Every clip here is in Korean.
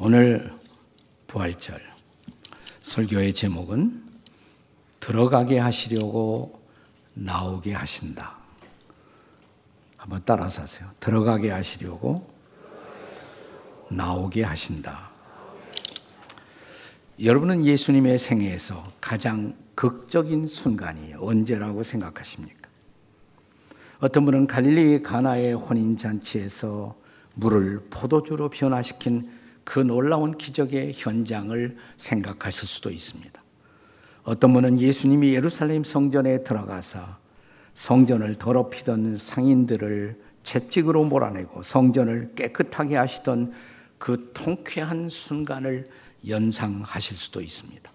오늘 부활절 설교의 제목은 들어가게 하시려고 나오게 하신다. 한번 따라서 하세요. 들어가게 하시려고 나오게 하신다. 여러분은 예수님의 생애에서 가장 극적인 순간이 언제라고 생각하십니까? 어떤 분은 갈릴리 가나의 혼인 잔치에서 물을 포도주로 변화시킨 그 놀라운 기적의 현장을 생각하실 수도 있습니다. 어떤 분은 예수님이 예루살렘 성전에 들어가서 성전을 더럽히던 상인들을 채찍으로 몰아내고 성전을 깨끗하게 하시던 그 통쾌한 순간을 연상하실 수도 있습니다.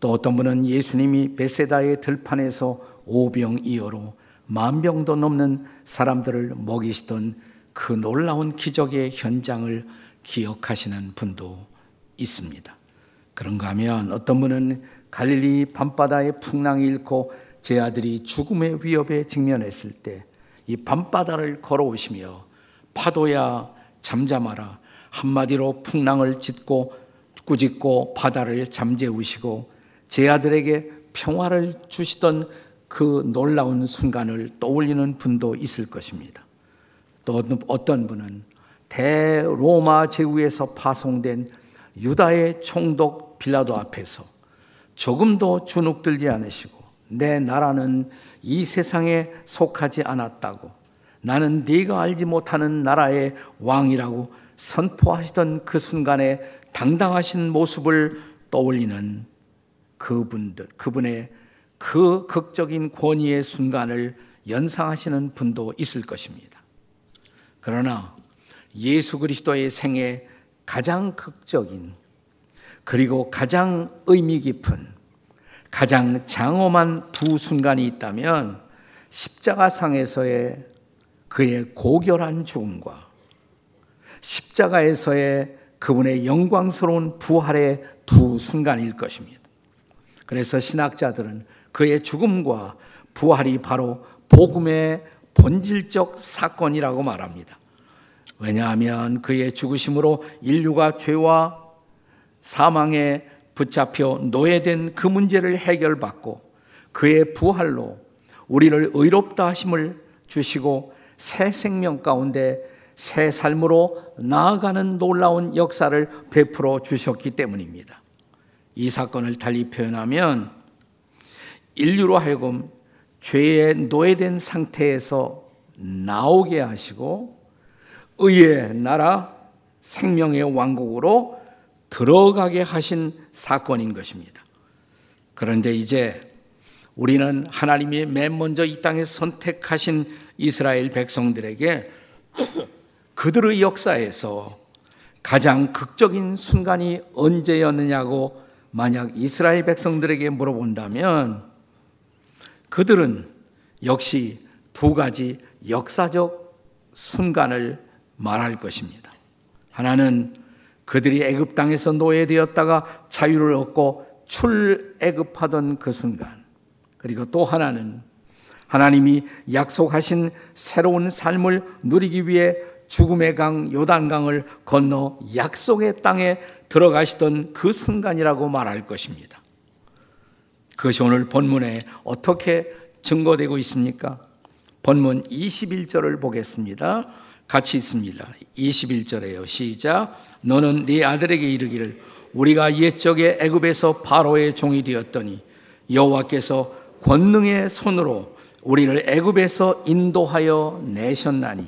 또 어떤 분은 예수님이 베세다의 들판에서 오병이어로 만 병도 넘는 사람들을 먹이시던 그 놀라운 기적의 현장을 기억하시는 분도 있습니다. 그런가 하면 어떤 분은 갈릴리 밤바다의 풍랑이 잃고 제 아들이 죽음의 위협에 직면했을 때 이 밤바다를 걸어오시며 파도야 잠잠하라 한마디로 풍랑을 짓고 꾸짖고 바다를 잠재우시고 제 아들에게 평화를 주시던 그 놀라운 순간을 떠올리는 분도 있을 것입니다. 또 어떤 분은 대로마 제국에서 파송된 유다의 총독 빌라도 앞에서 조금도 주눅들지 않으시고 내 나라는 이 세상에 속하지 않았다고 나는 네가 알지 못하는 나라의 왕이라고 선포하시던 그 순간에 당당하신 모습을 떠올리는 그분들, 그분의 그 극적인 권위의 순간을 연상하시는 분도 있을 것입니다. 그러나 예수 그리스도의 생애 가장 극적인 그리고 가장 의미 깊은 가장 장엄한 두 순간이 있다면 십자가상에서의 그의 고결한 죽음과 십자가에서의 그분의 영광스러운 부활의 두 순간일 것입니다. 그래서 신학자들은 그의 죽음과 부활이 바로 복음의 본질적 사건이라고 말합니다. 왜냐하면 그의 죽으심으로 인류가 죄와 사망에 붙잡혀 노예된 그 문제를 해결받고 그의 부활로 우리를 의롭다 하심을 주시고 새 생명 가운데 새 삶으로 나아가는 놀라운 역사를 베풀어 주셨기 때문입니다. 이 사건을 달리 표현하면 인류로 하여금 죄에 노예된 상태에서 나오게 하시고 의의 나라 생명의 왕국으로 들어가게 하신 사건인 것입니다. 그런데 이제 우리는 하나님이 맨 먼저 이 땅에 선택하신 이스라엘 백성들에게 그들의 역사에서 가장 극적인 순간이 언제였느냐고 만약 이스라엘 백성들에게 물어본다면 그들은 역시 두 가지 역사적 순간을 말할 것입니다. 하나는 그들이 애굽 땅에서 노예되었다가 자유를 얻고 출애굽하던 그 순간. 그리고 또 하나는 하나님이 약속하신 새로운 삶을 누리기 위해 죽음의 강 요단강을 건너 약속의 땅에 들어가시던 그 순간이라고 말할 것입니다. 그것이 오늘 본문에 어떻게 증거되고 있습니까? 본문 21절을 보겠습니다. 같이 있습니다. 21절에요. 시작. 너는 네 아들에게 이르기를 우리가 옛적에 애굽에서 바로의 종이 되었더니 여호와께서 권능의 손으로 우리를 애굽에서 인도하여 내셨나니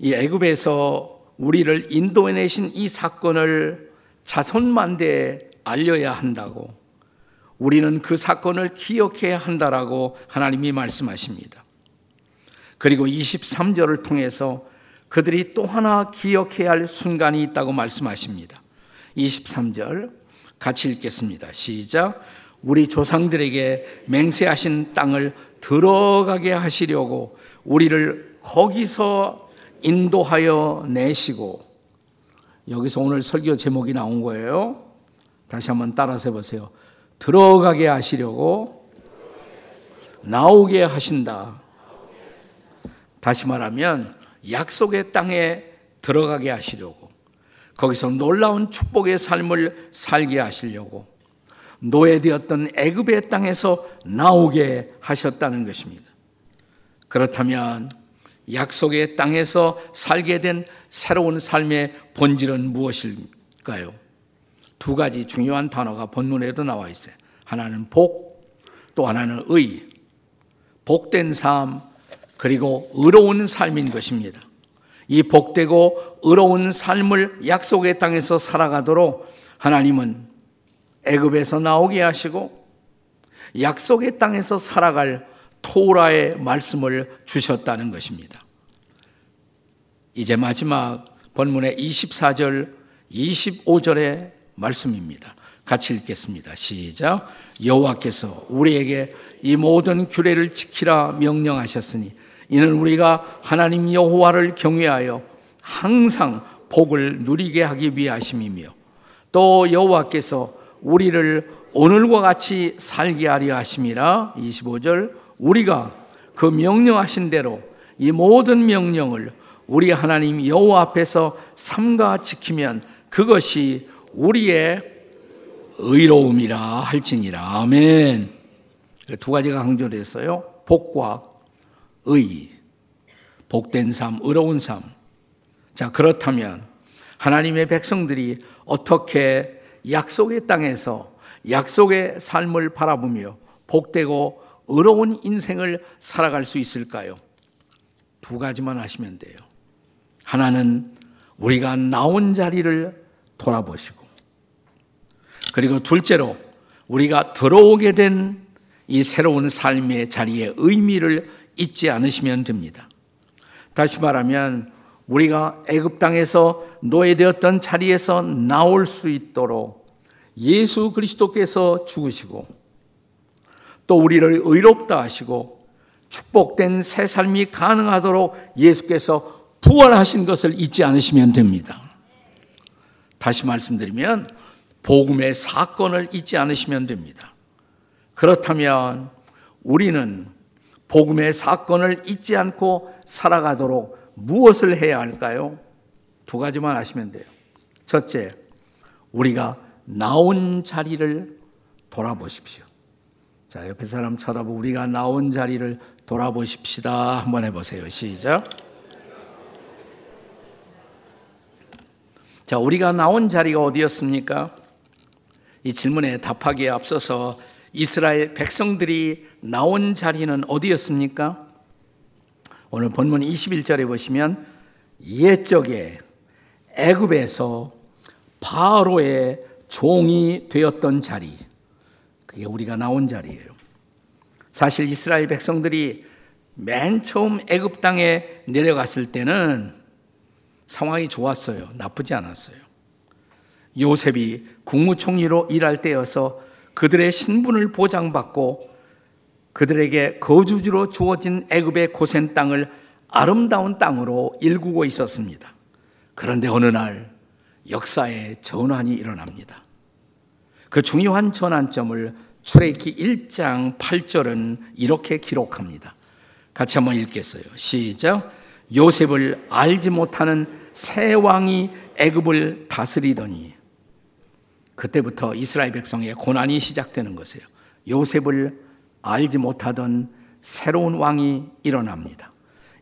이 애굽에서 우리를 인도해 내신 이 사건을 자손만대에 알려야 한다고 우리는 그 사건을 기억해야 한다라고 하나님이 말씀하십니다. 그리고 23절을 통해서 그들이 또 하나 기억해야 할 순간이 있다고 말씀하십니다. 23절 같이 읽겠습니다. 시작. 우리 조상들에게 맹세하신 땅을 들어가게 하시려고 우리를 거기서 인도하여 내시고 여기서 오늘 설교 제목이 나온 거예요. 다시 한번 따라서 해보세요. 들어가게 하시려고 나오게 하신다. 다시 말하면 약속의 땅에 들어가게 하시려고 거기서 놀라운 축복의 삶을 살게 하시려고 노예되었던 애굽의 땅에서 나오게 하셨다는 것입니다. 그렇다면 약속의 땅에서 살게 된 새로운 삶의 본질은 무엇일까요? 두 가지 중요한 단어가 본문에도 나와 있어요. 하나는 복, 또 하나는 의. 복된 삶, 그리고 의로운 삶인 것입니다. 이 복되고 의로운 삶을 약속의 땅에서 살아가도록 하나님은 애굽에서 나오게 하시고 약속의 땅에서 살아갈 토라의 말씀을 주셨다는 것입니다. 이제 마지막 본문의 24절, 25절의 말씀입니다. 같이 읽겠습니다. 시작. 여호와께서 우리에게 이 모든 규례를 지키라 명령하셨으니 이는 우리가 하나님 여호와를 경외하여 항상 복을 누리게 하기 위하심이며 또 여호와께서 우리를 오늘과 같이 살게 하려 하심이라. 25절 우리가 그 명령하신 대로 이 모든 명령을 우리 하나님 여호와 앞에서 삼가 지키면 그것이 우리의 의로움이라 할지니라. 아멘. 두 가지가 강조됐어요. 복과 의 복된 삶 의로운 삶 자, 그렇다면 하나님의 백성들이 어떻게 약속의 땅에서 약속의 삶을 바라보며 복되고 의로운 인생을 살아갈 수 있을까요? 두 가지만 하시면 돼요. 하나는 우리가 나온 자리를 돌아보시고, 그리고 둘째로 우리가 들어오게 된 이 새로운 삶의 자리의 의미를 잊지 않으시면 됩니다. 다시 말하면 우리가 애굽 땅에서 노예되었던 자리에서 나올 수 있도록 예수 그리스도께서 죽으시고 또 우리를 의롭다 하시고 축복된 새 삶이 가능하도록 예수께서 부활하신 것을 잊지 않으시면 됩니다. 다시 말씀드리면 복음의 사건을 잊지 않으시면 됩니다. 그렇다면 우리는 복음의 사건을 잊지 않고 살아가도록 무엇을 해야 할까요? 두 가지만 아시면 돼요. 첫째, 우리가 나온 자리를 돌아보십시오. 자, 옆에 사람 쳐다보고 우리가 나온 자리를 돌아보십시다. 한번 해보세요. 시작. 자, 우리가 나온 자리가 어디였습니까? 이 질문에 답하기에 앞서서 이스라엘 백성들이 나온 자리는 어디였습니까? 오늘 본문 21절에 보시면 옛적에 애굽에서 바로의 종이 되었던 자리. 그게 우리가 나온 자리예요. 사실 이스라엘 백성들이 맨 처음 애굽 땅에 내려갔을 때는 상황이 좋았어요. 나쁘지 않았어요. 요셉이 국무총리로 일할 때여서 그들의 신분을 보장받고 그들에게 거주지로 주어진 애굽의 고센 땅을 아름다운 땅으로 일구고 있었습니다. 그런데 어느 날 역사의 전환이 일어납니다. 그 중요한 전환점을 출애굽기 1장 8절은 이렇게 기록합니다. 같이 한번 읽겠어요. 시작. 요셉을 알지 못하는 새 왕이 애굽을 다스리더니 그때부터 이스라엘 백성의 고난이 시작되는 것이에요. 요셉을 알지 못하던 새로운 왕이 일어납니다.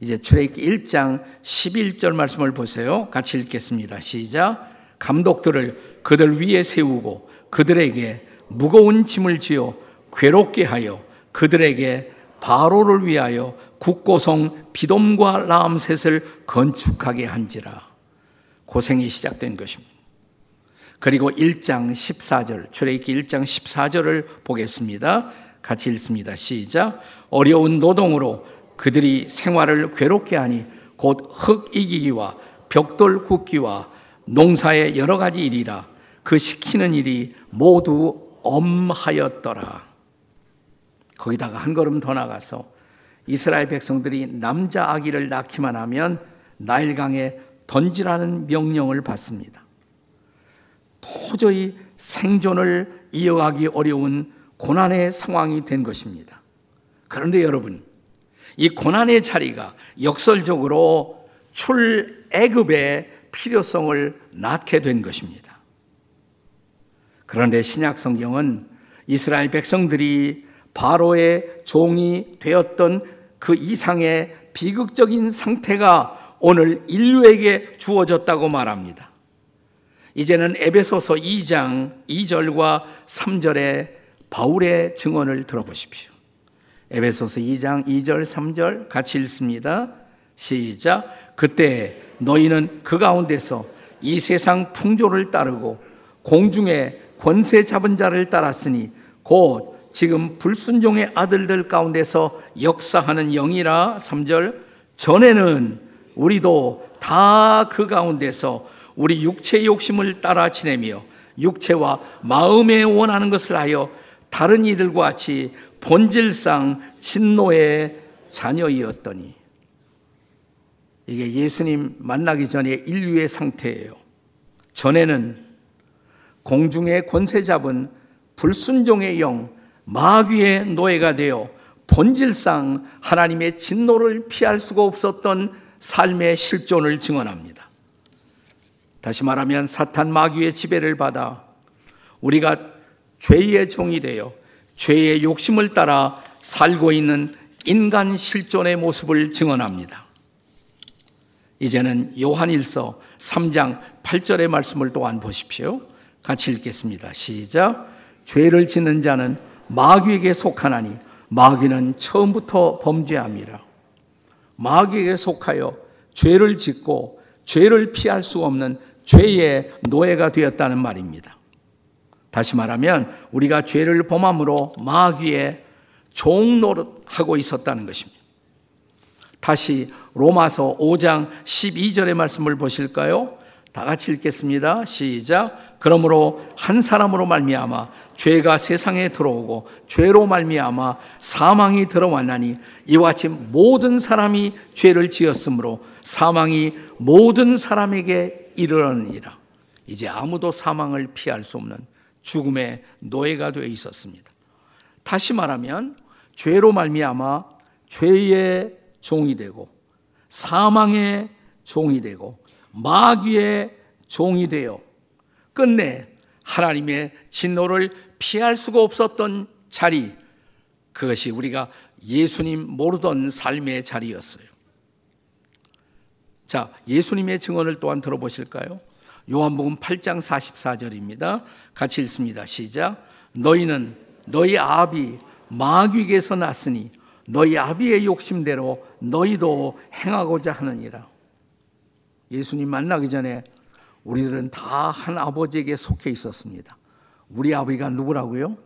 이제 출애굽기 1장 11절 말씀을 보세요. 같이 읽겠습니다. 시작. 감독들을 그들 위에 세우고 그들에게 무거운 짐을 지어 괴롭게 하여 그들에게 바로를 위하여 국고성 비돔과 라암셋을 건축하게 한지라. 고생이 시작된 것입니다. 그리고 1장 14절, 출애굽기 1장 14절을 보겠습니다. 같이 읽습니다. 시작. 어려운 노동으로 그들이 생활을 괴롭게 하니 곧 흙 이기기와 벽돌 굽기와 농사의 여러 가지 일이라 그 시키는 일이 모두 엄하였더라. 거기다가 한 걸음 더 나가서 이스라엘 백성들이 남자 아기를 낳기만 하면 나일강에 던지라는 명령을 받습니다. 도저히 생존을 이어가기 어려운 고난의 상황이 된 것입니다. 그런데 여러분, 이 고난의 자리가 역설적으로 출애굽의 필요성을 낳게 된 것입니다. 그런데 신약 성경은 이스라엘 백성들이 바로의 종이 되었던 그 이상의 비극적인 상태가 오늘 인류에게 주어졌다고 말합니다. 이제는 에베소서 2장 2절과 3절의 바울의 증언을 들어보십시오. 에베소서 2장 2절 3절 같이 읽습니다. 시작. 그때 너희는 그 가운데서 이 세상 풍조를 따르고 공중에 권세 잡은 자를 따랐으니 곧 지금 불순종의 아들들 가운데서 역사하는 영이라 3절 전에는 우리도 다 그 가운데서 우리 육체의 욕심을 따라 지내며 육체와 마음에 원하는 것을 하여 다른 이들과 같이 본질상 진노의 자녀이었더니 이게 예수님 만나기 전에 인류의 상태예요. 전에는 공중의 권세 잡은 불순종의 영, 마귀의 노예가 되어 본질상 하나님의 진노를 피할 수가 없었던 삶의 실존을 증언합니다. 다시 말하면 사탄 마귀의 지배를 받아 우리가 죄의 종이 되어 죄의 욕심을 따라 살고 있는 인간 실존의 모습을 증언합니다. 이제는 요한일서 3장 8절의 말씀을 또한 보십시오. 같이 읽겠습니다. 시작. 죄를 짓는 자는 마귀에게 속하나니 마귀는 처음부터 범죄함이라. 마귀에게 속하여 죄를 짓고 죄를 피할 수 없는 죄의 노예가 되었다는 말입니다. 다시 말하면 우리가 죄를 범함으로 마귀의 종 노릇하고 있었다는 것입니다. 다시 로마서 5장 12절의 말씀을 보실까요? 다 같이 읽겠습니다. 시작. 그러므로 한 사람으로 말미암아 죄가 세상에 들어오고 죄로 말미암아 사망이 들어왔나니 이와 같이 모든 사람이 죄를 지었으므로 사망이 모든 사람에게 이르러니라. 이제 아무도 사망을 피할 수 없는 죽음의 노예가 되어 있었습니다. 다시 말하면 죄로 말미암아 죄의 종이 되고 사망의 종이 되고 마귀의 종이 되어 끝내 하나님의 진노를 피할 수가 없었던 자리, 그것이 우리가 예수님 모르던 삶의 자리였어요. 자, 예수님의 증언을 또한 들어보실까요? 요한복음 8장 44절입니다. 같이 읽습니다. 시작. 너희는 너희 아비 마귀에게서 났으니 너희 아비의 욕심대로 너희도 행하고자 하느니라. 예수님 만나기 전에 우리들은 다 한 아버지에게 속해 있었습니다. 우리 아버지가 누구라고요?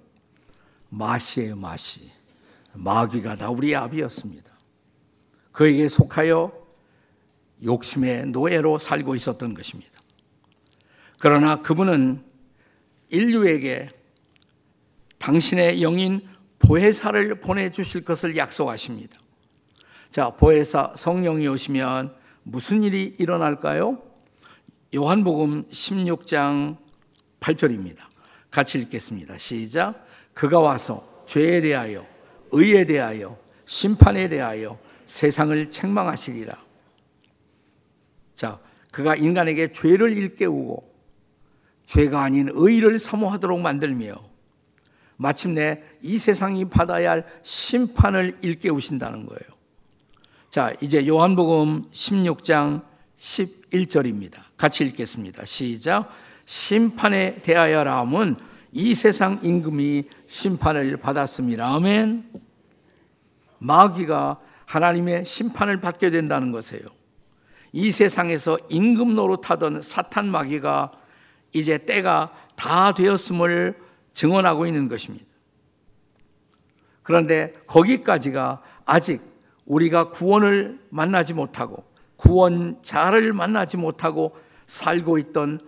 마시예요, 마시. 마귀가 다 우리 아비였습니다. 그에게 속하여 욕심의 노예로 살고 있었던 것입니다. 그러나 그분은 인류에게 당신의 영인 보혜사를 보내주실 것을 약속하십니다. 자, 보혜사 성령이 오시면 무슨 일이 일어날까요? 요한복음 16장 8절입니다. 같이 읽겠습니다. 시작. 그가 와서 죄에 대하여, 의에 대하여, 심판에 대하여 세상을 책망하시리라. 자, 그가 인간에게 죄를 일깨우고 죄가 아닌 의를 사모하도록 만들며 마침내 이 세상이 받아야 할 심판을 일깨우신다는 거예요. 자, 이제 요한복음 16장 11절입니다. 같이 읽겠습니다. 시작. 심판에 대하여 라 함은 이 세상 임금이 심판을 받았습니다. 아멘. 마귀가 하나님의 심판을 받게 된다는 것이에요. 이 세상에서 임금 노릇하던 사탄 마귀가 이제 때가 다 되었음을 증언하고 있는 것입니다. 그런데 거기까지가 아직 우리가 구원을 만나지 못하고 구원자를 만나지 못하고 살고 있던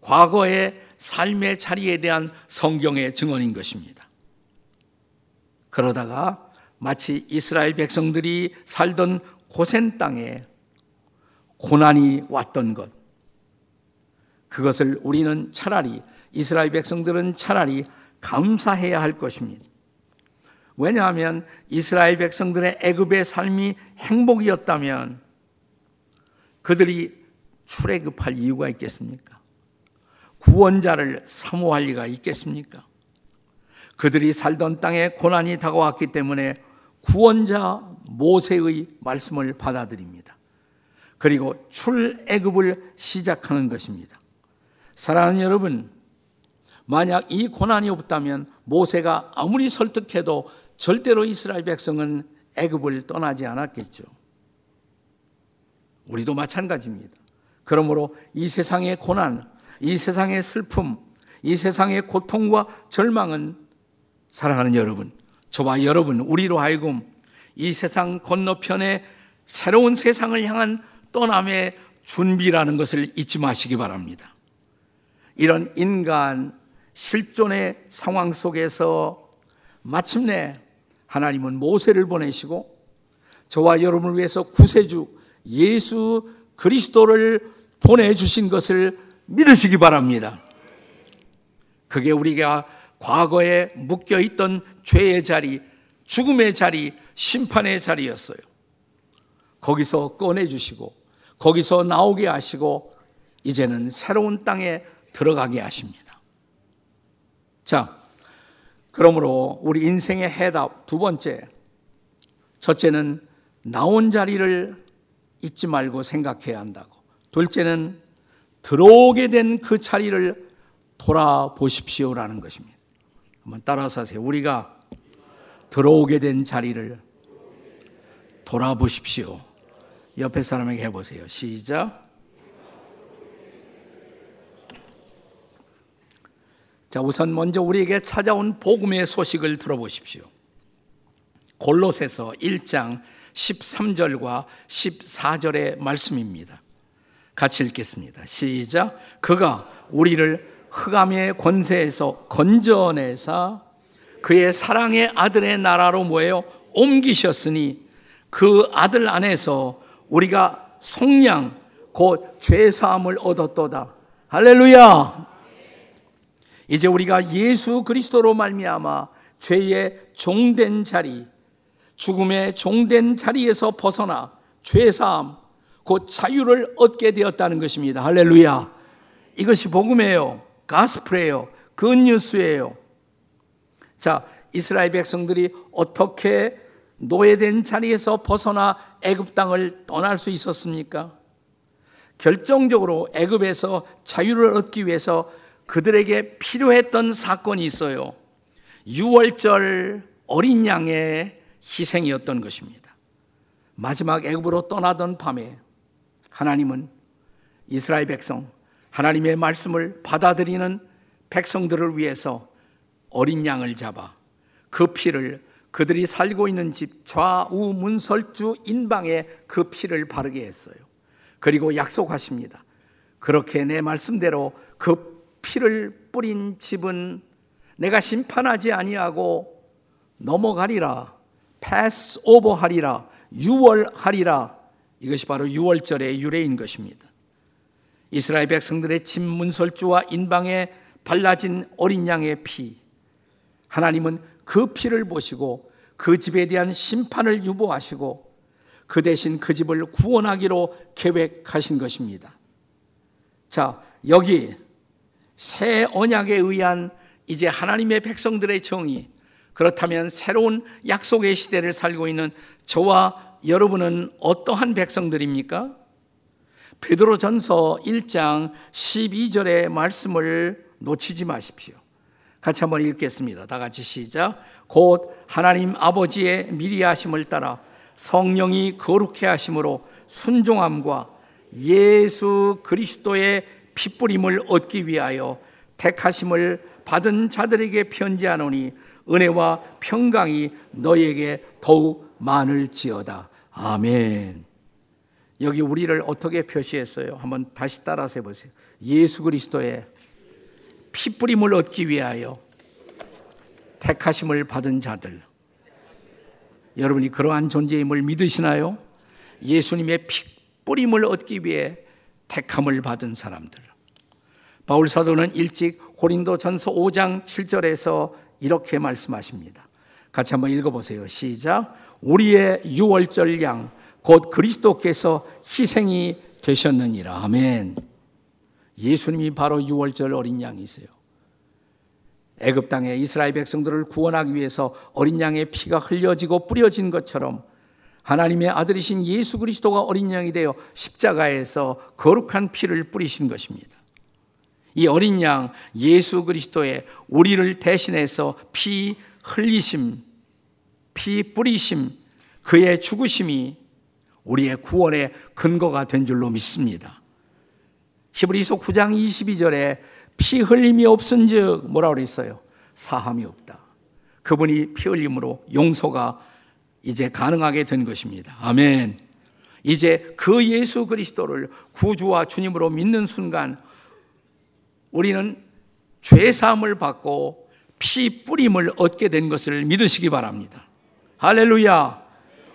과거의 삶의 자리에 대한 성경의 증언인 것입니다. 그러다가 마치 이스라엘 백성들이 살던 고센 땅에 고난이 왔던 것. 그것을 우리는 차라리 이스라엘 백성들은 차라리 감사해야 할 것입니다. 왜냐하면 이스라엘 백성들의 애굽의 삶이 행복이었다면 그들이 출애굽할 이유가 있겠습니까? 구원자를 사모할 리가 있겠습니까? 그들이 살던 땅에 고난이 다가왔기 때문에 구원자 모세의 말씀을 받아들입니다. 그리고 출애굽을 시작하는 것입니다. 사랑하는 여러분, 만약 이 고난이 없다면 모세가 아무리 설득해도 절대로 이스라엘 백성은 애굽을 떠나지 않았겠죠. 우리도 마찬가지입니다. 그러므로 이 세상의 고난, 이 세상의 슬픔, 이 세상의 고통과 절망은 사랑하는 여러분, 저와 여러분, 우리로 하여금 이 세상 건너편에 새로운 세상을 향한 떠남의 준비라는 것을 잊지 마시기 바랍니다. 이런 인간 실존의 상황 속에서 마침내 하나님은 모세를 보내시고 저와 여러분을 위해서 구세주 예수 그리스도를 보내주신 것을 믿으시기 바랍니다. 그게 우리가 과거에 묶여 있던 죄의 자리, 죽음의 자리, 심판의 자리였어요. 거기서 꺼내주시고, 거기서 나오게 하시고, 이제는 새로운 땅에 들어가게 하십니다. 자, 그러므로 우리 인생의 해답 두 번째. 첫째는 나온 자리를 잊지 말고 생각해야 한다고. 둘째는 들어오게 된 그 자리를 돌아보십시오라는 것입니다. 한번 따라서 하세요. 우리가 들어오게 된 자리를 돌아보십시오. 옆에 사람에게 해보세요. 시작. 자, 우선 먼저 우리에게 찾아온 복음의 소식을 들어보십시오. 골로새서 1장 13절과 14절의 말씀입니다. 같이 읽겠습니다. 시작. 그가 우리를 흑암의 권세에서 건져내사 그의 사랑의 아들의 나라로 모여 옮기셨으니 그 아들 안에서 우리가 속량 곧 죄사함을 얻었도다. 할렐루야. 이제 우리가 예수 그리스도로 말미암아 죄의 종된 자리, 죽음의 종된 자리에서 벗어나 죄사함, 곧 자유를 얻게 되었다는 것입니다. 할렐루야. 이것이 복음이에요. 가스프레예요. 굿뉴스예요. 자, 이스라엘 백성들이 어떻게 노예된 자리에서 벗어나 애굽 땅을 떠날 수 있었습니까? 결정적으로 애굽에서 자유를 얻기 위해서 그들에게 필요했던 사건이 있어요. 6월절 어린 양의 희생이었던 것입니다. 마지막 애굽으로 떠나던 밤에 하나님은 이스라엘 백성 하나님의 말씀을 받아들이는 백성들을 위해서 어린 양을 잡아 그 피를 그들이 살고 있는 집 좌우 문설주 인방에 그 피를 바르게 했어요. 그리고 약속하십니다. 그렇게 내 말씀대로 그 피를 뿌린 집은 내가 심판하지 아니하고 넘어가리라. 패스 오버 하리라. 유월하리라. 이것이 바로 유월절의 유래인 것입니다. 이스라엘 백성들의 집 문설주와 인방에 발라진 어린 양의 피. 하나님은 그 피를 보시고 그 집에 대한 심판을 유보하시고 그 대신 그 집을 구원하기로 계획하신 것입니다. 자, 여기 새 언약에 의한 이제 하나님의 백성들의 정의, 그렇다면 새로운 약속의 시대를 살고 있는 저와 여러분은 어떠한 백성들입니까? 베드로전서 1장 12절의 말씀을 놓치지 마십시오. 같이 한번 읽겠습니다. 다 같이 시작. 곧 하나님 아버지의 미리 하심을 따라 성령이 거룩해 하심으로 순종함과 예수 그리스도의 핏부림을 얻기 위하여 택하심을 받은 자들에게 편지하노니 은혜와 평강이 너에게 더욱 많을지어다. 아멘. 여기 우리를 어떻게 표시했어요? 한번 다시 따라서 해보세요. 예수 그리스도의 핏부림을 얻기 위하여 택하심을 받은 자들. 여러분이 그러한 존재임을 믿으시나요? 예수님의 핏부림을 얻기 위해 택함을 받은 사람들. 바울 사도는 일찍 고린도 전서 5장 7절에서 이렇게 말씀하십니다. 같이 한번 읽어 보세요. 시작. 우리의 유월절 양, 곧 그리스도께서 희생이 되셨느니라. 아멘. 예수님이 바로 6월절 어린 양이세요. 애굽 땅에 이스라엘 백성들을 구원하기 위해서 어린 양의 피가 흘려지고 뿌려진 것처럼 하나님의 아들이신 예수 그리스도가 어린 양이 되어 십자가에서 거룩한 피를 뿌리신 것입니다. 이 어린 양 예수 그리스도의 우리를 대신해서 피 흘리심, 피 뿌리심, 그의 죽으심이 우리의 구원의 근거가 된 줄로 믿습니다. 히브리서 9장 22절에 피 흘림이 없은즉 뭐라 그랬어요? 사함이 없다. 그분이 피 흘림으로 용서가 이제 가능하게 된 것입니다. 아멘. 이제 그 예수 그리스도를 구주와 주님으로 믿는 순간 우리는 죄 사함을 받고 피 뿌림을 얻게 된 것을 믿으시기 바랍니다. 할렐루야.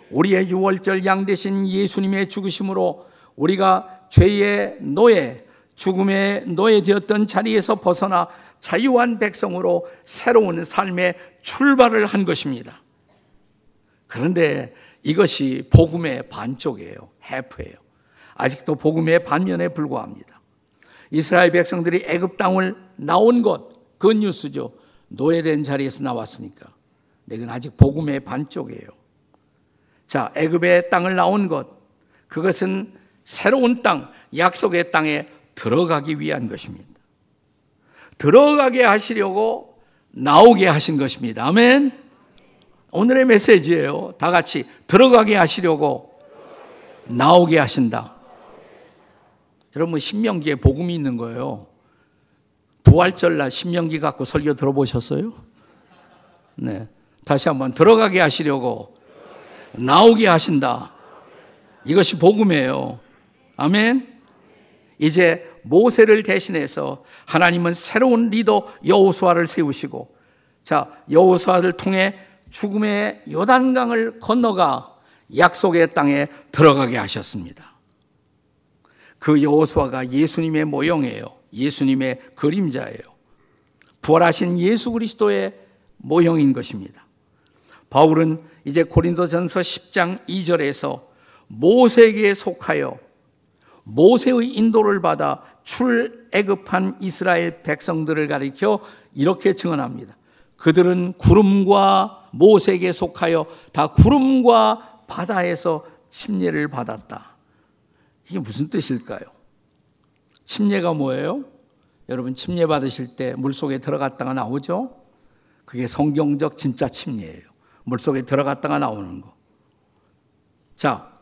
우리의 유월절 양 대신 예수님의 죽으심으로 우리가 죄의 노예, 죽음의 노예 되었던 자리에서 벗어나 자유한 백성으로 새로운 삶의 출발을 한 것입니다. 그런데 이것이 복음의 반쪽이에요. 해프예요. 아직도 복음의 반면에 불과합니다. 이스라엘 백성들이 애굽 땅을 나온 것, 그 뉴스죠. 노예된 자리에서 나왔으니까. 이건 아직 복음의 반쪽이에요. 자, 애굽의 땅을 나온 것, 그것은 새로운 땅, 약속의 땅에 들어가기 위한 것입니다. 들어가게 하시려고 나오게 하신 것입니다. 아멘. 오늘의 메시지예요. 다 같이 들어가게 하시려고 나오게 하신다. 여러분 신명기에 복음이 있는 거예요. 부활절 날 신명기 갖고 설교 들어보셨어요? 네. 다시 한번 들어가게 하시려고 나오게 하신다. 이것이 복음이에요. 아멘. 이제 모세를 대신해서 하나님은 새로운 리더 여호수아를 세우시고 자, 여호수아를 통해 죽음의 요단강을 건너가 약속의 땅에 들어가게 하셨습니다. 그 여호수아가 예수님의 모형이에요. 예수님의 그림자예요. 부활하신 예수 그리스도의 모형인 것입니다. 바울은 이제 고린도전서 10장 2절에서 모세에게 속하여 모세의 인도를 받아 출애굽한 이스라엘 백성들을 가리켜 이렇게 증언합니다. 그들은 구름과 모세에게 속하여 다 구름과 바다에서 침례를 받았다. 이게 무슨 뜻일까요? 침례가 뭐예요? 여러분 침례 받으실 때 물속에 들어갔다가 나오죠? 그게 성경적 진짜 침례예요. 물속에 들어갔다가 나오는 거. 자,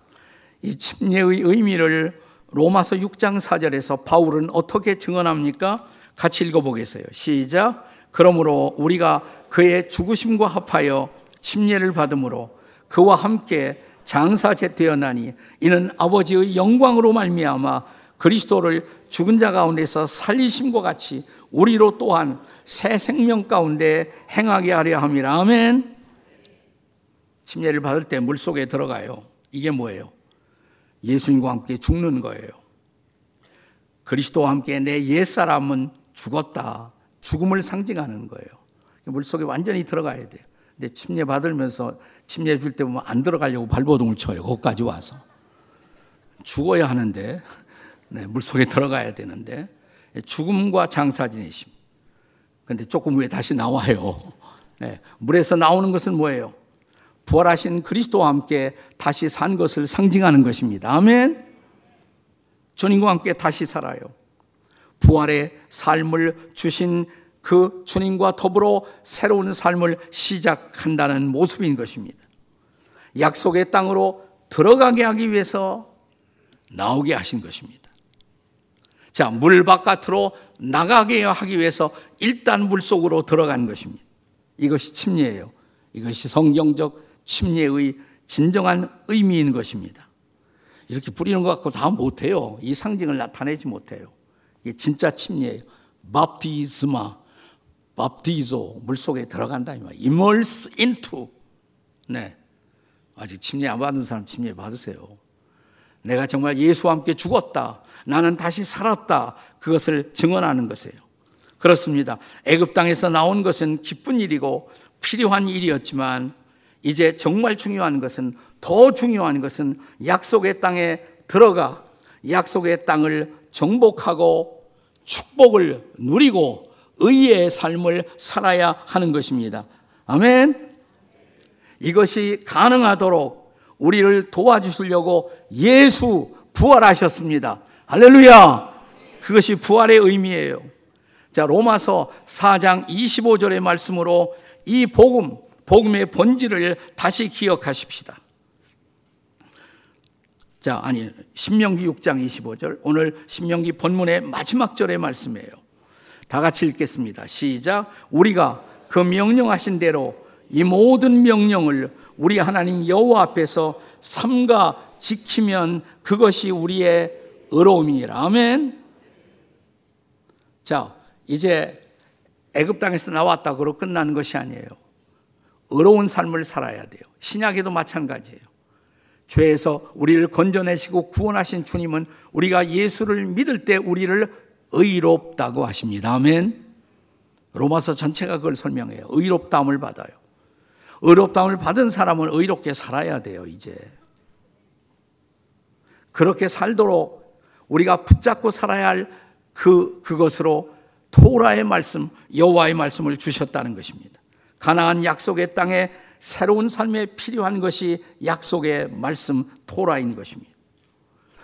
이 침례의 의미를 로마서 6장 4절에서 바울은 어떻게 증언합니까? 같이 읽어보겠어요. 시작. 그러므로 우리가 그의 죽으심과 합하여 침례를 받음으로 그와 함께 장사되었나니 이는 아버지의 영광으로 말미암아 그리스도를 죽은 자 가운데서 살리심과 같이 우리로 또한 새 생명 가운데 행하게 하려 함이라. 아멘. 침례를 받을 때 물속에 들어가요. 이게 뭐예요? 예수님과 함께 죽는 거예요. 그리스도와 함께 내 옛사람은 죽었다. 죽음을 상징하는 거예요. 물속에 완전히 들어가야 돼요. 근데 침례 받으면서 침례 줄 때 보면 안 들어가려고 발버둥을 쳐요. 거기까지 와서. 죽어야 하는데, 네, 물속에 들어가야 되는데, 죽음과 장사 지내심. 근데 조금 후에 다시 나와요. 네, 물에서 나오는 것은 뭐예요? 부활하신 그리스도와 함께 다시 산 것을 상징하는 것입니다. 아멘. 주님과 함께 다시 살아요. 부활의 삶을 주신 그 주님과 더불어 새로운 삶을 시작한다는 모습인 것입니다. 약속의 땅으로 들어가게 하기 위해서 나오게 하신 것입니다. 자, 물 바깥으로 나가게 하기 위해서 일단 물 속으로 들어간 것입니다. 이것이 침례예요. 이것이 성경적 침례의 진정한 의미인 것입니다. 이렇게 부리는 것 갖고 다 못해요. 이 상징을 나타내지 못해요. 이게 진짜 침례예요. 밥티즈마, 밥티조, 물속에 들어간다 이 말. immerse into. 네. 아직 침례 안 받은 사람 침례 받으세요. 내가 정말 예수와 함께 죽었다. 나는 다시 살았다. 그것을 증언하는 것이에요. 그렇습니다. 애굽 땅에서 나온 것은 기쁜 일이고 필요한 일이었지만 이제 정말 중요한 것은 더 중요한 것은 약속의 땅에 들어가 약속의 땅을 정복하고 축복을 누리고 의의 삶을 살아야 하는 것입니다. 아멘. 이것이 가능하도록 우리를 도와주시려고 예수 부활하셨습니다. 할렐루야! 그것이 부활의 의미예요. 자, 로마서 4장 25절의 말씀으로 이 복음, 복음의 본질을 다시 기억하십시다. 자, 아니, 신명기 6장 25절. 오늘 신명기 본문의 마지막 절의 말씀이에요. 다 같이 읽겠습니다. 시작. 우리가 그 명령하신 대로 이 모든 명령을 우리 하나님 여호와 앞에서 삼가 지키면 그것이 우리의 의로움이라. 아멘. 자, 이제 애굽 땅에서 나왔다고 끝나는 것이 아니에요. 의로운 삶을 살아야 돼요. 신약에도 마찬가지예요. 죄에서 우리를 건져내시고 구원하신 주님은 우리가 예수를 믿을 때 우리를 의롭다고 하십니다. 아멘. 로마서 전체가 그걸 설명해요. 의롭다함을 받아요. 의롭다함을 받은 사람은 의롭게 살아야 돼요, 이제. 그렇게 살도록 우리가 붙잡고 살아야 할 그 그것으로 토라의 말씀, 여호와의 말씀을 주셨다는 것입니다. 가나안 약속의 땅에 새로운 삶에 필요한 것이 약속의 말씀 토라인 것입니다.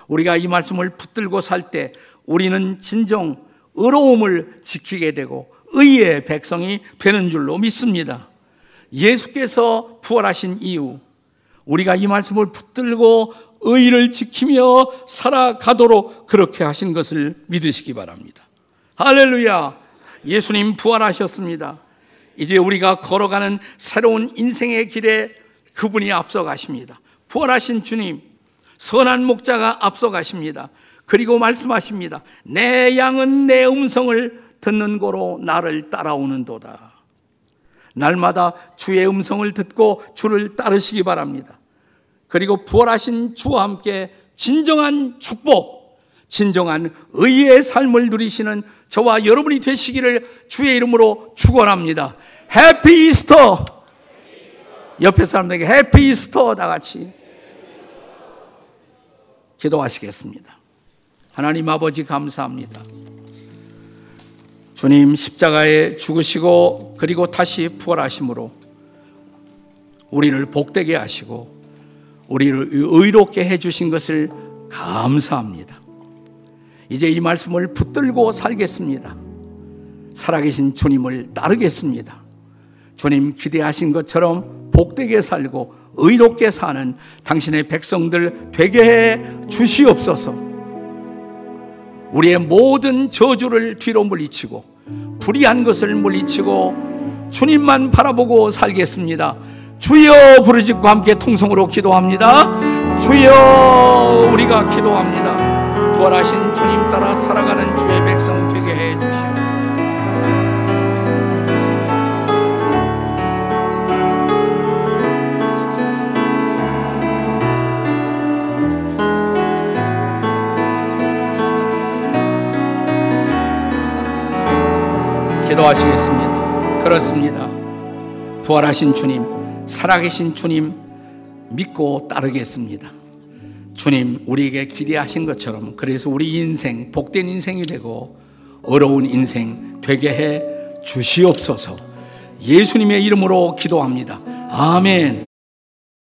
우리가 이 말씀을 붙들고 살 때 우리는 진정 의로움을 지키게 되고 의의 백성이 되는 줄로 믿습니다. 예수께서 부활하신 이후 우리가 이 말씀을 붙들고 의를 지키며 살아가도록 그렇게 하신 것을 믿으시기 바랍니다. 할렐루야! 예수님 부활하셨습니다. 이제 우리가 걸어가는 새로운 인생의 길에 그분이 앞서가십니다. 부활하신 주님, 선한 목자가 앞서가십니다. 그리고 말씀하십니다. 내 양은 내 음성을 듣는 고로 나를 따라오는도다. 날마다 주의 음성을 듣고 주를 따르시기 바랍니다. 그리고 부활하신 주와 함께 진정한 축복, 진정한 의의 삶을 누리시는 저와 여러분이 되시기를 주의 이름으로 축원합니다. 해피 이스터. 옆에 사람들에게 해피 이스터 다 같이 기도하시겠습니다. 하나님 아버지 감사합니다. 주님 십자가에 죽으시고 그리고 다시 부활하심으로 우리를 복되게 하시고 우리를 의롭게 해 주신 것을 감사합니다. 이제 이 말씀을 붙들고 살겠습니다. 살아계신 주님을 따르겠습니다. 주님 기대하신 것처럼 복되게 살고 의롭게 사는 당신의 백성들 되게 해 주시옵소서. 우리의 모든 저주를 뒤로 물리치고 불의한 것을 물리치고 주님만 바라보고 살겠습니다. 주여 부르짖고 함께 통성으로 기도합니다. 주여 우리가 기도합니다. 부활하신 주님 따라 살아가는 주의 백성 되게 해 주시옵소서. 기도하시겠습니다. 그렇습니다. 부활하신 주님, 살아계신 주님 믿고 따르겠습니다. 주님, 우리에게 기대하신 것처럼 그래서 우리 인생, 복된 인생이 되고 어려운 인생 되게 해 주시옵소서. 예수님의 이름으로 기도합니다. 아멘.